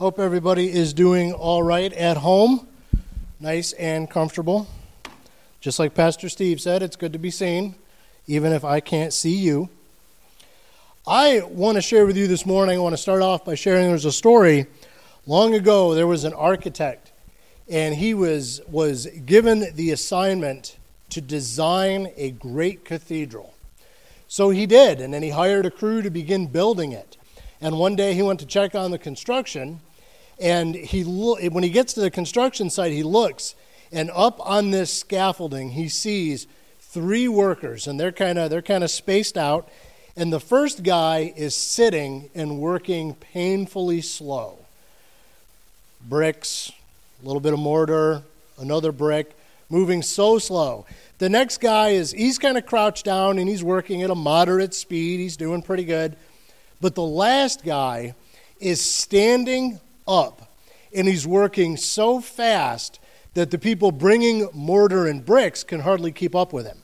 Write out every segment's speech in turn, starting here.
Hope everybody is doing all right at home, nice and comfortable. Just like Pastor Steve said, it's good to be seen, even if I can't see you. I want to share with you this morning, I want to start off by sharing there's a story. Long ago, there was an architect, and he was, was given the assignment to design a great cathedral. So he did, and then he hired a crew to begin building it. And one day he went to check on the construction, and he lo- when he gets to the construction site, he looks, and up on this scaffolding, he sees three workers, and they're kind of they're kind of spaced out. And the first guy is sitting and working painfully slow. Bricks, a little bit of mortar, another brick, moving so slow. The next guy is he's kind of crouched down and he's working at a moderate speed. He's doing pretty good. But the last guy is standing up and he's working so fast that the people bringing mortar and bricks can hardly keep up with him.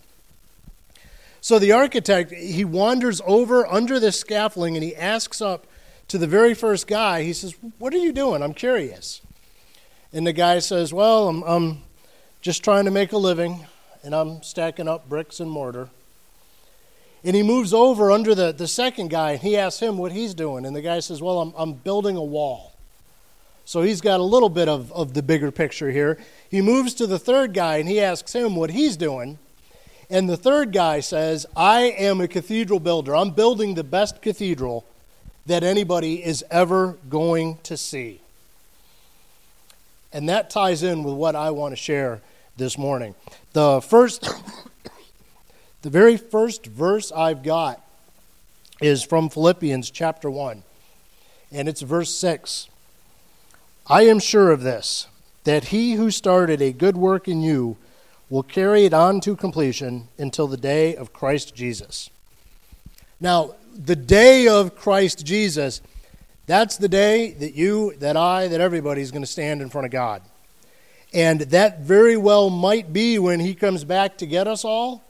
So the architect, he wanders over under this scaffolding and he asks up to the very first guy, he says, What are you doing? I'm curious. And the guy says, Well, I'm, I'm just trying to make a living and I'm stacking up bricks and mortar. And he moves over under the, the second guy and he asks him what he's doing. And the guy says, Well, I'm, I'm building a wall. So he's got a little bit of, of the bigger picture here. He moves to the third guy and he asks him what he's doing. And the third guy says, I am a cathedral builder. I'm building the best cathedral that anybody is ever going to see. And that ties in with what I want to share this morning. The first the very first verse I've got is from Philippians chapter 1, and it's verse 6. I am sure of this, that he who started a good work in you will carry it on to completion until the day of Christ Jesus. Now, the day of Christ Jesus, that's the day that you, that I, that everybody is going to stand in front of God. And that very well might be when he comes back to get us all,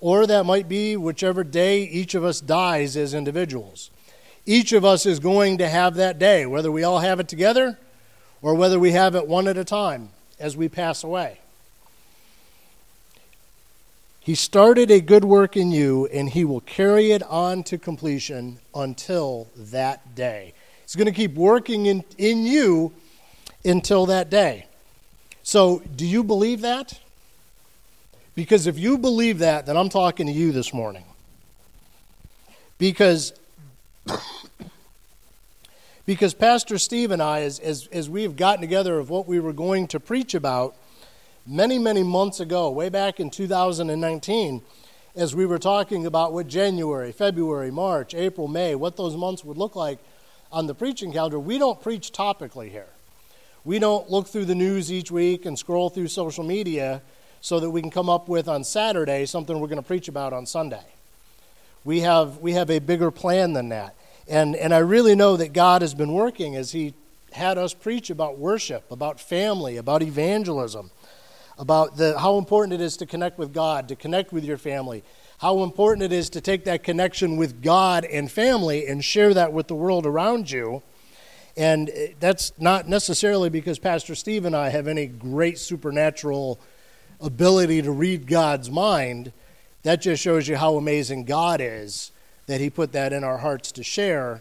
or that might be whichever day each of us dies as individuals. Each of us is going to have that day, whether we all have it together or whether we have it one at a time as we pass away. He started a good work in you, and he will carry it on to completion until that day. He's going to keep working in, in you until that day. So, do you believe that? Because if you believe that, then I'm talking to you this morning. Because because Pastor Steve and I, as, as, as we have gotten together of what we were going to preach about many, many months ago, way back in 2019, as we were talking about what January, February, March, April, May, what those months would look like on the preaching calendar, we don't preach topically here. We don't look through the news each week and scroll through social media so that we can come up with on Saturday something we're going to preach about on Sunday. We have, we have a bigger plan than that. And, and I really know that God has been working as He had us preach about worship, about family, about evangelism, about the, how important it is to connect with God, to connect with your family, how important it is to take that connection with God and family and share that with the world around you. And eh, that's not necessarily because Pastor Steve and I have any great supernatural ability to read God's mind. That just shows you how amazing God is that He put that in our hearts to share,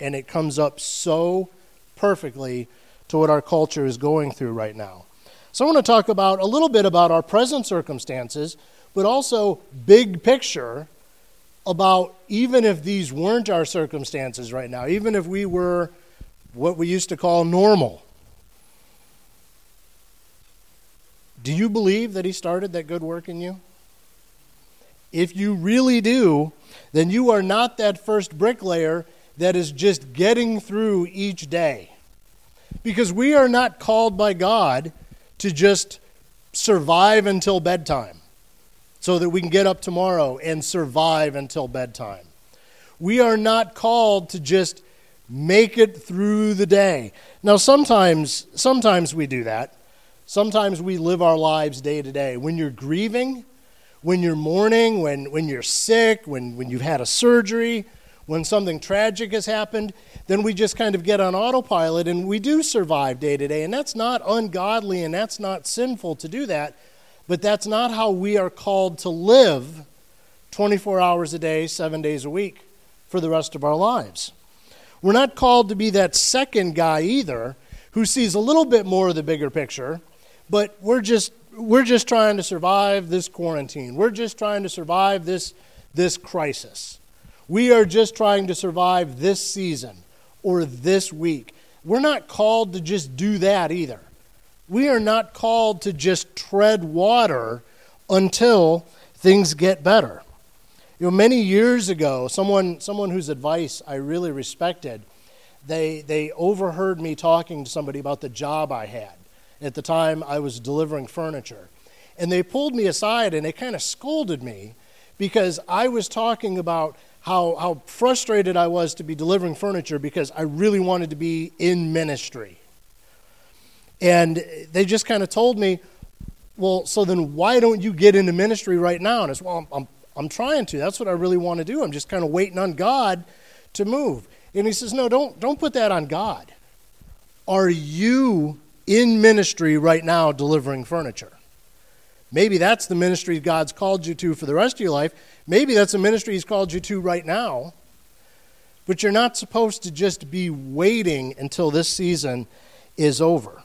and it comes up so perfectly to what our culture is going through right now. So, I want to talk about a little bit about our present circumstances, but also big picture about even if these weren't our circumstances right now, even if we were what we used to call normal. Do you believe that He started that good work in you? If you really do, then you are not that first bricklayer that is just getting through each day. Because we are not called by God to just survive until bedtime so that we can get up tomorrow and survive until bedtime. We are not called to just make it through the day. Now sometimes sometimes we do that. Sometimes we live our lives day to day. When you're grieving, when you're mourning, when, when you're sick, when, when you've had a surgery, When something tragic has happened, then we just kind of get on autopilot and we do survive day to day. And that's not ungodly and that's not sinful to do that, but that's not how we are called to live 24 hours a day, seven days a week for the rest of our lives. We're not called to be that second guy either who sees a little bit more of the bigger picture, but we're just we're just trying to survive this quarantine. We're just trying to survive this this crisis. We are just trying to survive this season or this week. We're not called to just do that either. We are not called to just tread water until things get better. You know, many years ago, someone, someone whose advice I really respected, they, they overheard me talking to somebody about the job I had. At the time, I was delivering furniture. And they pulled me aside and they kind of scolded me because I was talking about how, how frustrated I was to be delivering furniture because I really wanted to be in ministry. And they just kind of told me, well, so then why don't you get into ministry right now? And I said, well, I'm, I'm, I'm trying to. That's what I really want to do. I'm just kind of waiting on God to move. And he says, no, don't, don't put that on God. Are you in ministry right now delivering furniture? Maybe that's the ministry God's called you to for the rest of your life. Maybe that's a ministry He's called you to right now. But you're not supposed to just be waiting until this season is over.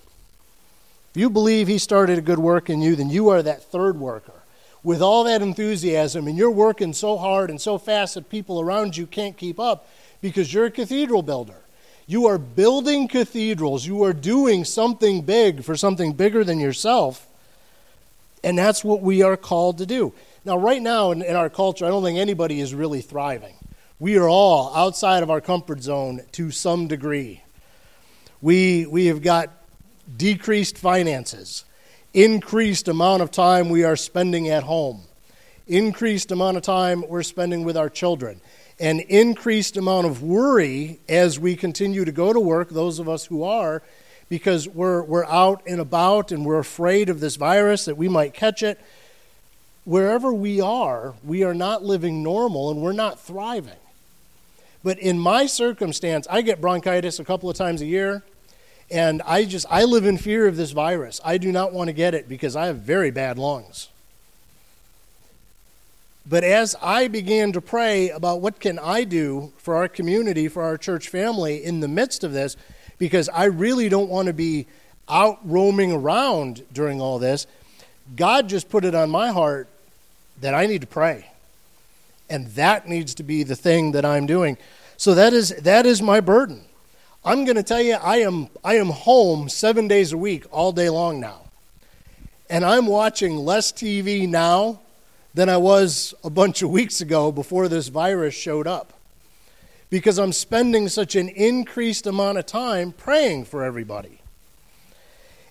If you believe He started a good work in you, then you are that third worker. With all that enthusiasm, and you're working so hard and so fast that people around you can't keep up because you're a cathedral builder. You are building cathedrals. You are doing something big for something bigger than yourself. And that's what we are called to do. Now, right now in, in, our culture, I don't think anybody is really thriving. We are all outside of our comfort zone to some degree. We, we have got decreased finances, increased amount of time we are spending at home, increased amount of time we're spending with our children, an increased amount of worry as we continue to go to work, those of us who are, because we're, we're out and about and we're afraid of this virus that we might catch it wherever we are, we are not living normal and we're not thriving. But in my circumstance, I get bronchitis a couple of times a year, and I just I live in fear of this virus. I do not want to get it because I have very bad lungs. But as I began to pray about what can I do for our community, for our church family in the midst of this, because I really don't want to be out roaming around during all this, God just put it on my heart that I need to pray. And that needs to be the thing that I'm doing. So that is that is my burden. I'm going to tell you I am I am home 7 days a week all day long now. And I'm watching less TV now than I was a bunch of weeks ago before this virus showed up. Because I'm spending such an increased amount of time praying for everybody.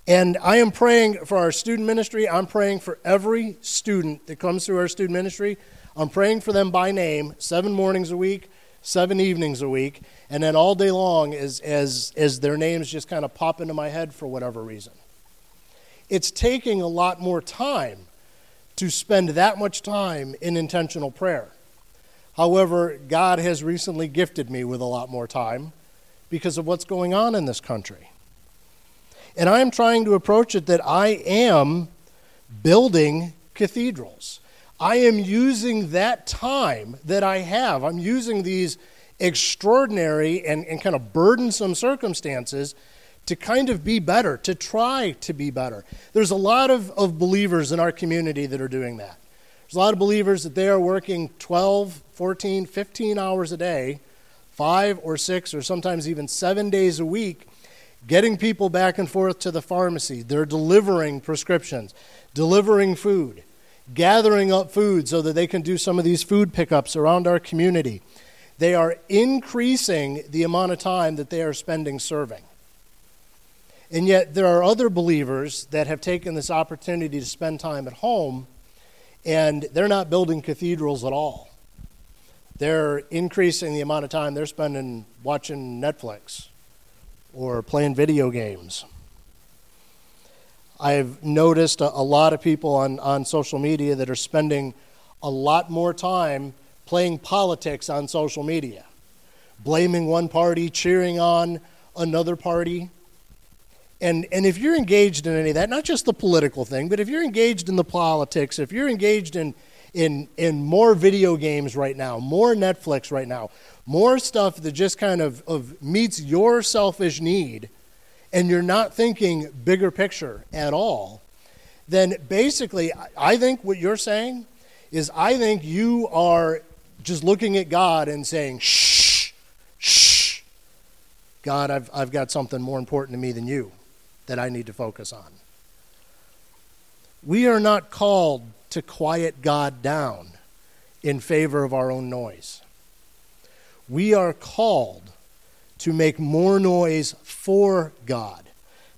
And I am praying for our student ministry. I'm praying for every student that comes through our student ministry. I'm praying for them by name, seven mornings a week, seven evenings a week, and then all day long as, as, as their names just kind of pop into my head for whatever reason. It's taking a lot more time to spend that much time in intentional prayer. However, God has recently gifted me with a lot more time because of what's going on in this country. And I am trying to approach it that I am building cathedrals. I am using that time that I have, I'm using these extraordinary and, and kind of burdensome circumstances to kind of be better, to try to be better. There's a lot of, of believers in our community that are doing that. There's a lot of believers that they are working 12, 14, 15 hours a day, five or six, or sometimes even seven days a week getting people back and forth to the pharmacy. They're delivering prescriptions, delivering food, gathering up food so that they can do some of these food pickups around our community. They are increasing the amount of time that they are spending serving. And yet, there are other believers that have taken this opportunity to spend time at home, and they're not building cathedrals at all. They're increasing the amount of time they're spending watching Netflix or playing video games. I've noticed a, a, lot of people on, on social media that are spending a lot more time playing politics on social media. blaming one party, cheering on another party. And, and if you're engaged in any of that, not just the political thing, but if you're engaged in the politics, if you're engaged in, in, in more video games right now, more Netflix right now, more stuff that just kind of, of meets your selfish need, and you're not thinking bigger picture at all, then basically, I think what you're saying is I think you are just looking at God and saying, shh, shh. God, I've, I've got something more important to me than you that I need to focus on. We are not called to quiet God down in favor of our own noise. We are called to make more noise for God,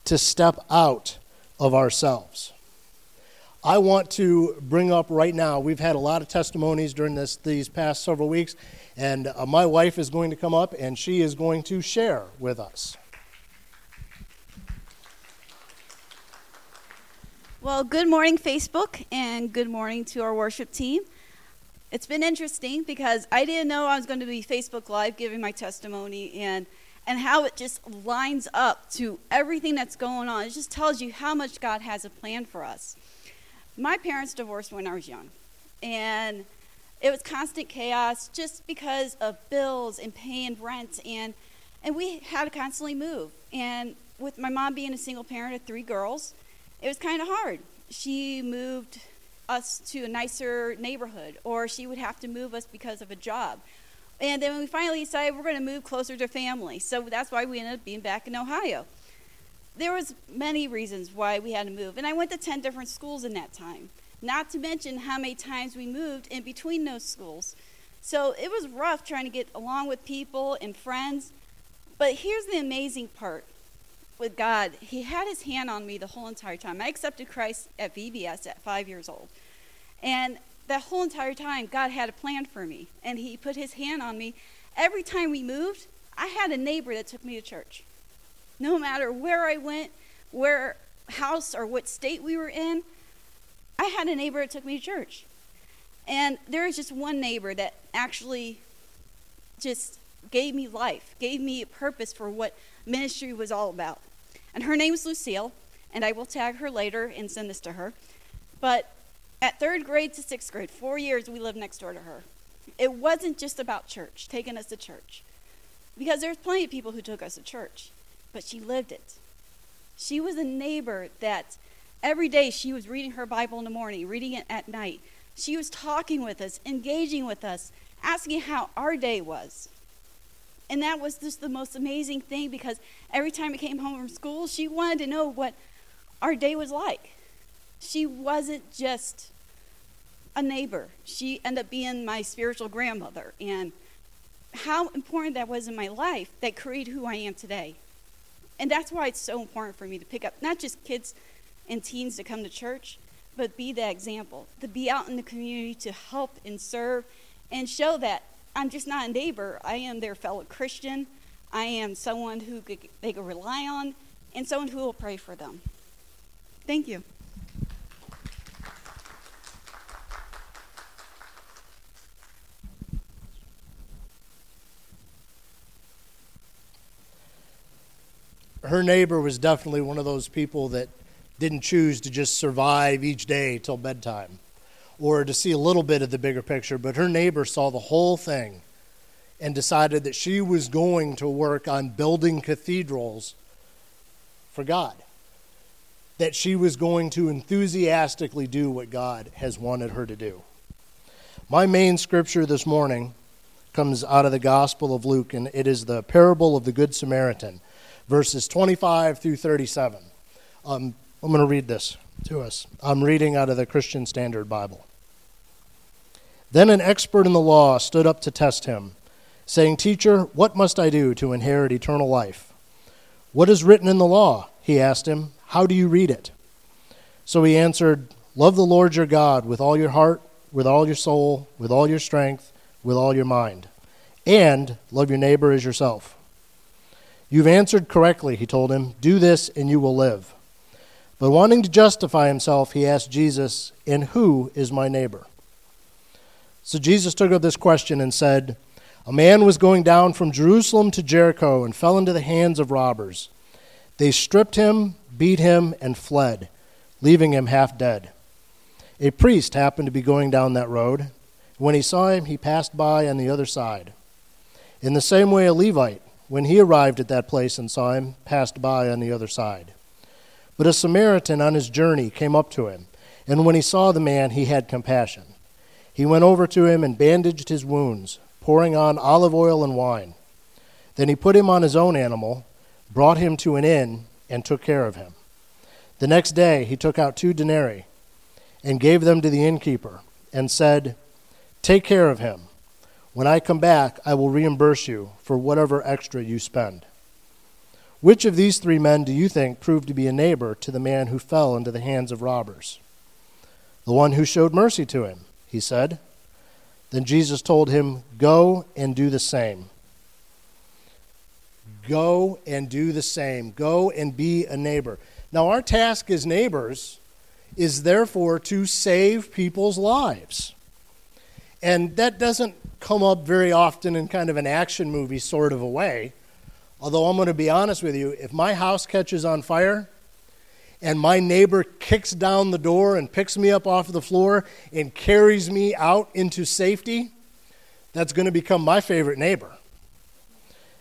to step out of ourselves. I want to bring up right now, we've had a lot of testimonies during this, these past several weeks, and uh, my wife is going to come up and she is going to share with us. Well, good morning, Facebook, and good morning to our worship team. It's been interesting because I didn't know I was going to be Facebook Live giving my testimony and and how it just lines up to everything that's going on. It just tells you how much God has a plan for us. My parents divorced when I was young, and it was constant chaos just because of bills and paying rent and and we had to constantly move. And with my mom being a single parent of three girls, it was kind of hard. She moved us to a nicer neighborhood, or she would have to move us because of a job. And then we finally decided we're going to move closer to family. So that's why we ended up being back in Ohio. There was many reasons why we had to move, and I went to 10 different schools in that time. Not to mention how many times we moved in between those schools. So it was rough trying to get along with people and friends. But here's the amazing part with God, He had His hand on me the whole entire time. I accepted Christ at VBS at five years old. And that whole entire time, God had a plan for me, and He put His hand on me. Every time we moved, I had a neighbor that took me to church. No matter where I went, where house or what state we were in, I had a neighbor that took me to church. And there was just one neighbor that actually just gave me life, gave me a purpose for what ministry was all about. And her name is Lucille, and I will tag her later and send this to her. But at third grade to sixth grade, four years, we lived next door to her. It wasn't just about church, taking us to church. Because there's plenty of people who took us to church, but she lived it. She was a neighbor that every day she was reading her Bible in the morning, reading it at night. She was talking with us, engaging with us, asking how our day was. And that was just the most amazing thing because every time I came home from school, she wanted to know what our day was like. She wasn't just a neighbor, she ended up being my spiritual grandmother. And how important that was in my life that created who I am today. And that's why it's so important for me to pick up not just kids and teens to come to church, but be that example, to be out in the community to help and serve and show that I'm just not a neighbor. I am their fellow Christian. I am someone who could, they can rely on and someone who will pray for them. Thank you. Her neighbor was definitely one of those people that didn't choose to just survive each day till bedtime or to see a little bit of the bigger picture, but her neighbor saw the whole thing and decided that she was going to work on building cathedrals for God. That she was going to enthusiastically do what God has wanted her to do. My main scripture this morning comes out of the Gospel of Luke, and it is the parable of the Good Samaritan, verses 25 through 37. Um, I'm going to read this to us. I'm reading out of the Christian Standard Bible. Then an expert in the law stood up to test him, saying, Teacher, what must I do to inherit eternal life? What is written in the law? He asked him. How do you read it? So he answered, Love the Lord your God with all your heart, with all your soul, with all your strength, with all your mind, and love your neighbor as yourself. You've answered correctly, he told him. Do this and you will live. But wanting to justify himself, he asked Jesus, And who is my neighbor? So Jesus took up this question and said, A man was going down from Jerusalem to Jericho and fell into the hands of robbers. They stripped him, beat him, and fled, leaving him half dead. A priest happened to be going down that road. When he saw him, he passed by on the other side. In the same way, a Levite, when he arrived at that place and saw him, passed by on the other side. But a Samaritan on his journey came up to him, and when he saw the man, he had compassion. He went over to him and bandaged his wounds, pouring on olive oil and wine. Then he put him on his own animal, brought him to an inn, and took care of him. The next day he took out two denarii and gave them to the innkeeper, and said, Take care of him. When I come back, I will reimburse you for whatever extra you spend. Which of these three men do you think proved to be a neighbor to the man who fell into the hands of robbers? The one who showed mercy to him, he said. Then Jesus told him, Go and do the same. Go and do the same. Go and be a neighbor. Now, our task as neighbors is therefore to save people's lives. And that doesn't come up very often in kind of an action movie sort of a way. Although I'm going to be honest with you, if my house catches on fire and my neighbor kicks down the door and picks me up off the floor and carries me out into safety, that's going to become my favorite neighbor.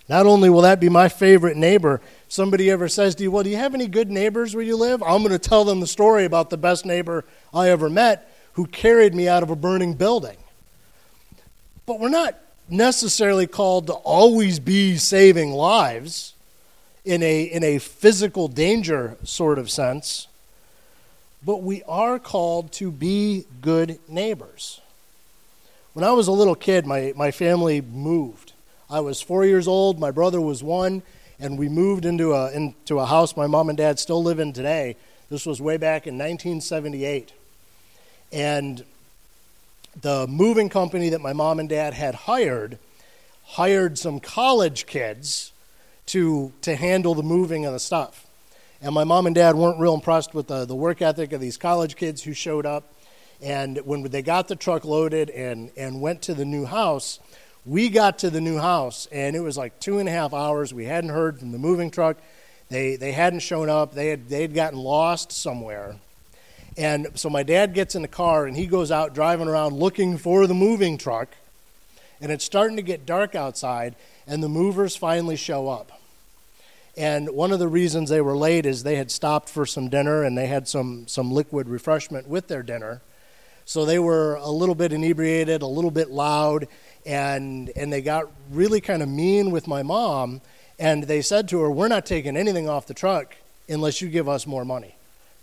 Not only will that be my favorite neighbor, somebody ever says to you, Well, do you have any good neighbors where you live? I'm going to tell them the story about the best neighbor I ever met who carried me out of a burning building. But we're not necessarily called to always be saving lives in a, in a physical danger sort of sense, but we are called to be good neighbors. When I was a little kid, my, my family moved. I was four years old, my brother was one, and we moved into a, into a house my mom and dad still live in today. This was way back in 1978. And the moving company that my mom and dad had hired hired some college kids to, to handle the moving of the stuff. And my mom and dad weren't real impressed with the, the work ethic of these college kids who showed up. And when they got the truck loaded and, and went to the new house, we got to the new house, and it was like two and a half hours. We hadn't heard from the moving truck. They, they hadn't shown up. They had, they had gotten lost somewhere. And so my dad gets in the car and he goes out driving around looking for the moving truck. And it's starting to get dark outside, and the movers finally show up. And one of the reasons they were late is they had stopped for some dinner and they had some, some liquid refreshment with their dinner. So they were a little bit inebriated, a little bit loud, and, and they got really kind of mean with my mom. And they said to her, We're not taking anything off the truck unless you give us more money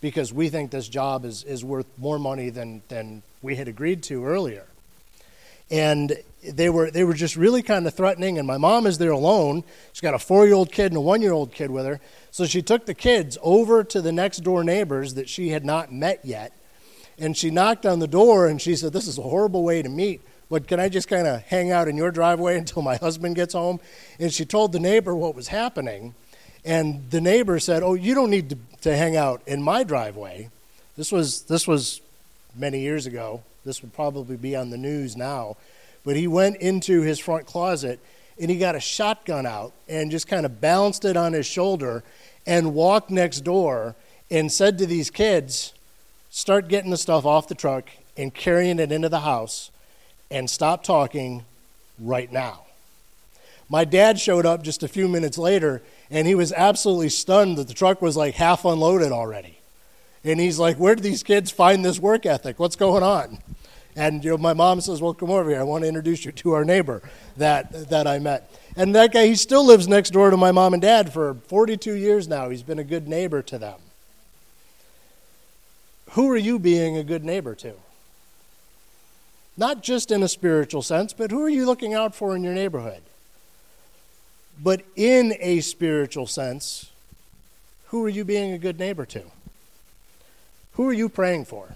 because we think this job is, is worth more money than, than we had agreed to earlier. And they were, they were just really kind of threatening, and my mom is there alone. She's got a four year old kid and a one year old kid with her. So she took the kids over to the next door neighbors that she had not met yet. And she knocked on the door and she said, This is a horrible way to meet, but can I just kind of hang out in your driveway until my husband gets home? And she told the neighbor what was happening. And the neighbor said, Oh, you don't need to, to hang out in my driveway. This was, this was many years ago. This would probably be on the news now. But he went into his front closet and he got a shotgun out and just kind of balanced it on his shoulder and walked next door and said to these kids, Start getting the stuff off the truck and carrying it into the house and stop talking right now. My dad showed up just a few minutes later, and he was absolutely stunned that the truck was like half unloaded already. And he's like, Where did these kids find this work ethic? What's going on? And you know, my mom says, Well, come over here. I want to introduce you to our neighbor that, that I met. And that guy, he still lives next door to my mom and dad for 42 years now. He's been a good neighbor to them. Who are you being a good neighbor to? Not just in a spiritual sense, but who are you looking out for in your neighborhood? But in a spiritual sense, who are you being a good neighbor to? Who are you praying for?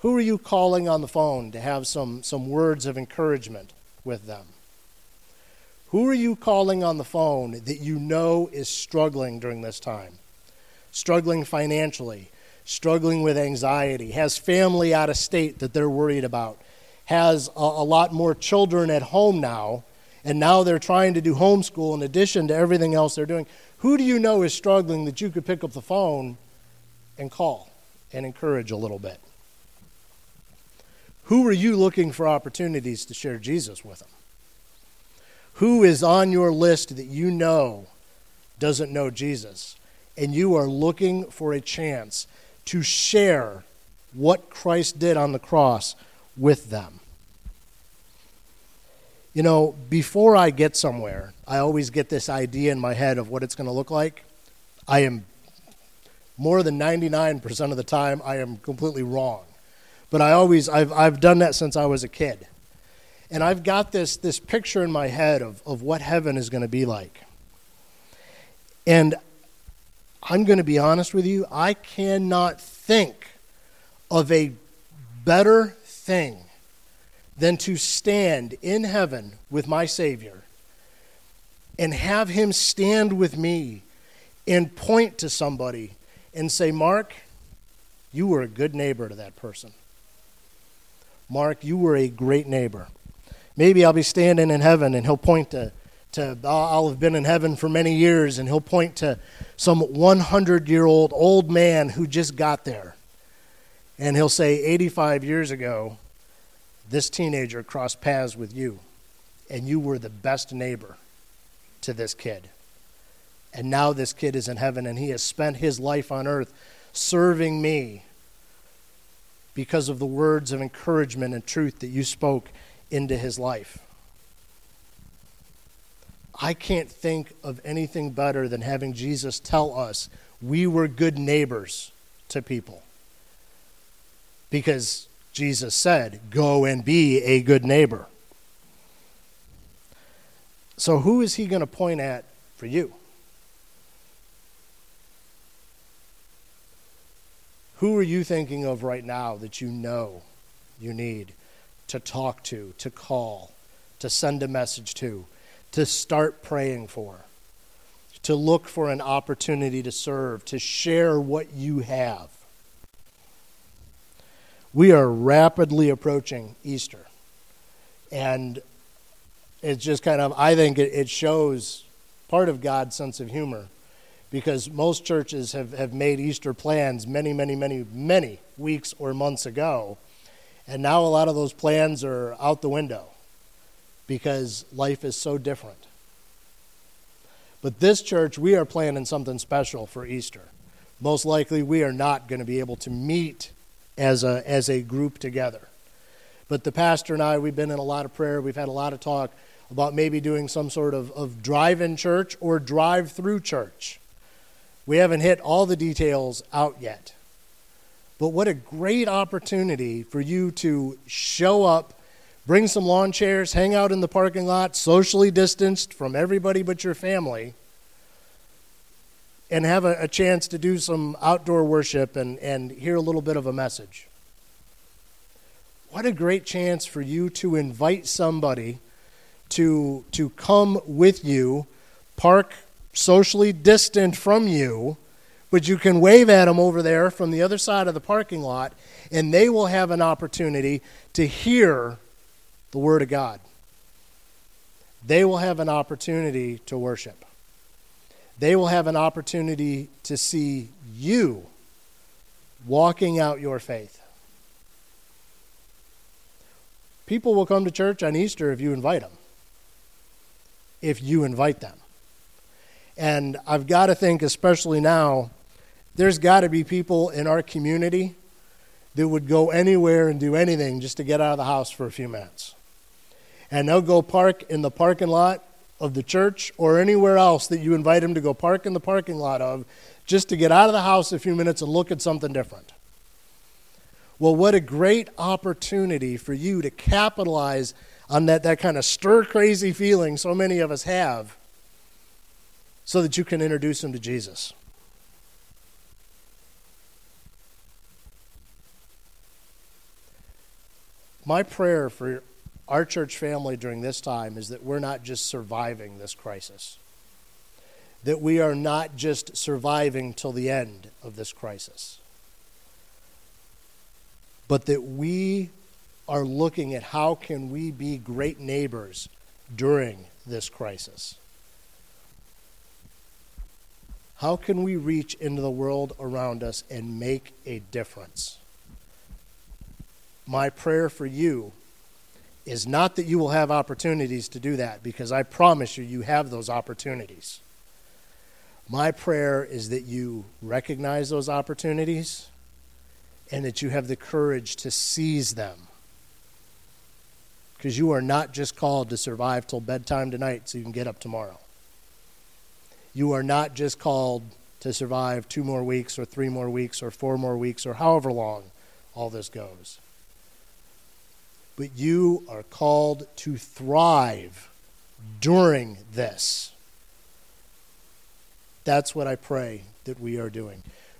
Who are you calling on the phone to have some, some words of encouragement with them? Who are you calling on the phone that you know is struggling during this time? Struggling financially, struggling with anxiety, has family out of state that they're worried about, has a, a lot more children at home now, and now they're trying to do homeschool in addition to everything else they're doing. Who do you know is struggling that you could pick up the phone and call and encourage a little bit? Who are you looking for opportunities to share Jesus with them? Who is on your list that you know doesn't know Jesus? And you are looking for a chance to share what Christ did on the cross with them. You know, before I get somewhere, I always get this idea in my head of what it's going to look like. I am more than 99% of the time, I am completely wrong. But I always, I've, I've done that since I was a kid. And I've got this, this picture in my head of, of what heaven is going to be like. And I'm going to be honest with you, I cannot think of a better thing than to stand in heaven with my Savior and have Him stand with me and point to somebody and say, Mark, you were a good neighbor to that person. Mark, you were a great neighbor. Maybe I'll be standing in heaven and he'll point to, to I'll have been in heaven for many years and he'll point to some 100 year old old man who just got there. And he'll say, 85 years ago, this teenager crossed paths with you, and you were the best neighbor to this kid. And now this kid is in heaven, and he has spent his life on earth serving me because of the words of encouragement and truth that you spoke into his life. I can't think of anything better than having Jesus tell us we were good neighbors to people. Because Jesus said, Go and be a good neighbor. So, who is he going to point at for you? Who are you thinking of right now that you know you need to talk to, to call, to send a message to, to start praying for, to look for an opportunity to serve, to share what you have? We are rapidly approaching Easter. And it's just kind of, I think it, shows part of God's sense of humor because most churches have, have made Easter plans many, many, many, many weeks or months ago. And now a lot of those plans are out the window because life is so different. But this church, we are planning something special for Easter. Most likely, we are not going to be able to meet as a, as a group together. But the pastor and I, we've been in a lot of prayer. We've had a lot of talk about maybe doing some sort of, of drive in church or drive through church. We haven't hit all the details out yet. But what a great opportunity for you to show up, bring some lawn chairs, hang out in the parking lot, socially distanced from everybody but your family, and have a, a chance to do some outdoor worship and, and hear a little bit of a message. What a great chance for you to invite somebody to, to come with you, park socially distant from you, but you can wave at them over there from the other side of the parking lot, and they will have an opportunity to hear the Word of God. They will have an opportunity to worship. They will have an opportunity to see you walking out your faith. People will come to church on Easter if you invite them. If you invite them. And I've got to think, especially now, there's got to be people in our community that would go anywhere and do anything just to get out of the house for a few minutes. And they'll go park in the parking lot of the church or anywhere else that you invite them to go park in the parking lot of just to get out of the house a few minutes and look at something different. Well, what a great opportunity for you to capitalize on that, that kind of stir crazy feeling so many of us have so that you can introduce them to Jesus. My prayer for our church family during this time is that we're not just surviving this crisis, that we are not just surviving till the end of this crisis, but that we are looking at how can we be great neighbors during this crisis. How can we reach into the world around us and make a difference? My prayer for you is not that you will have opportunities to do that, because I promise you, you have those opportunities. My prayer is that you recognize those opportunities and that you have the courage to seize them. Because you are not just called to survive till bedtime tonight so you can get up tomorrow. You are not just called to survive two more weeks or three more weeks or four more weeks or however long all this goes. But you are called to thrive during this. That's what I pray that we are doing.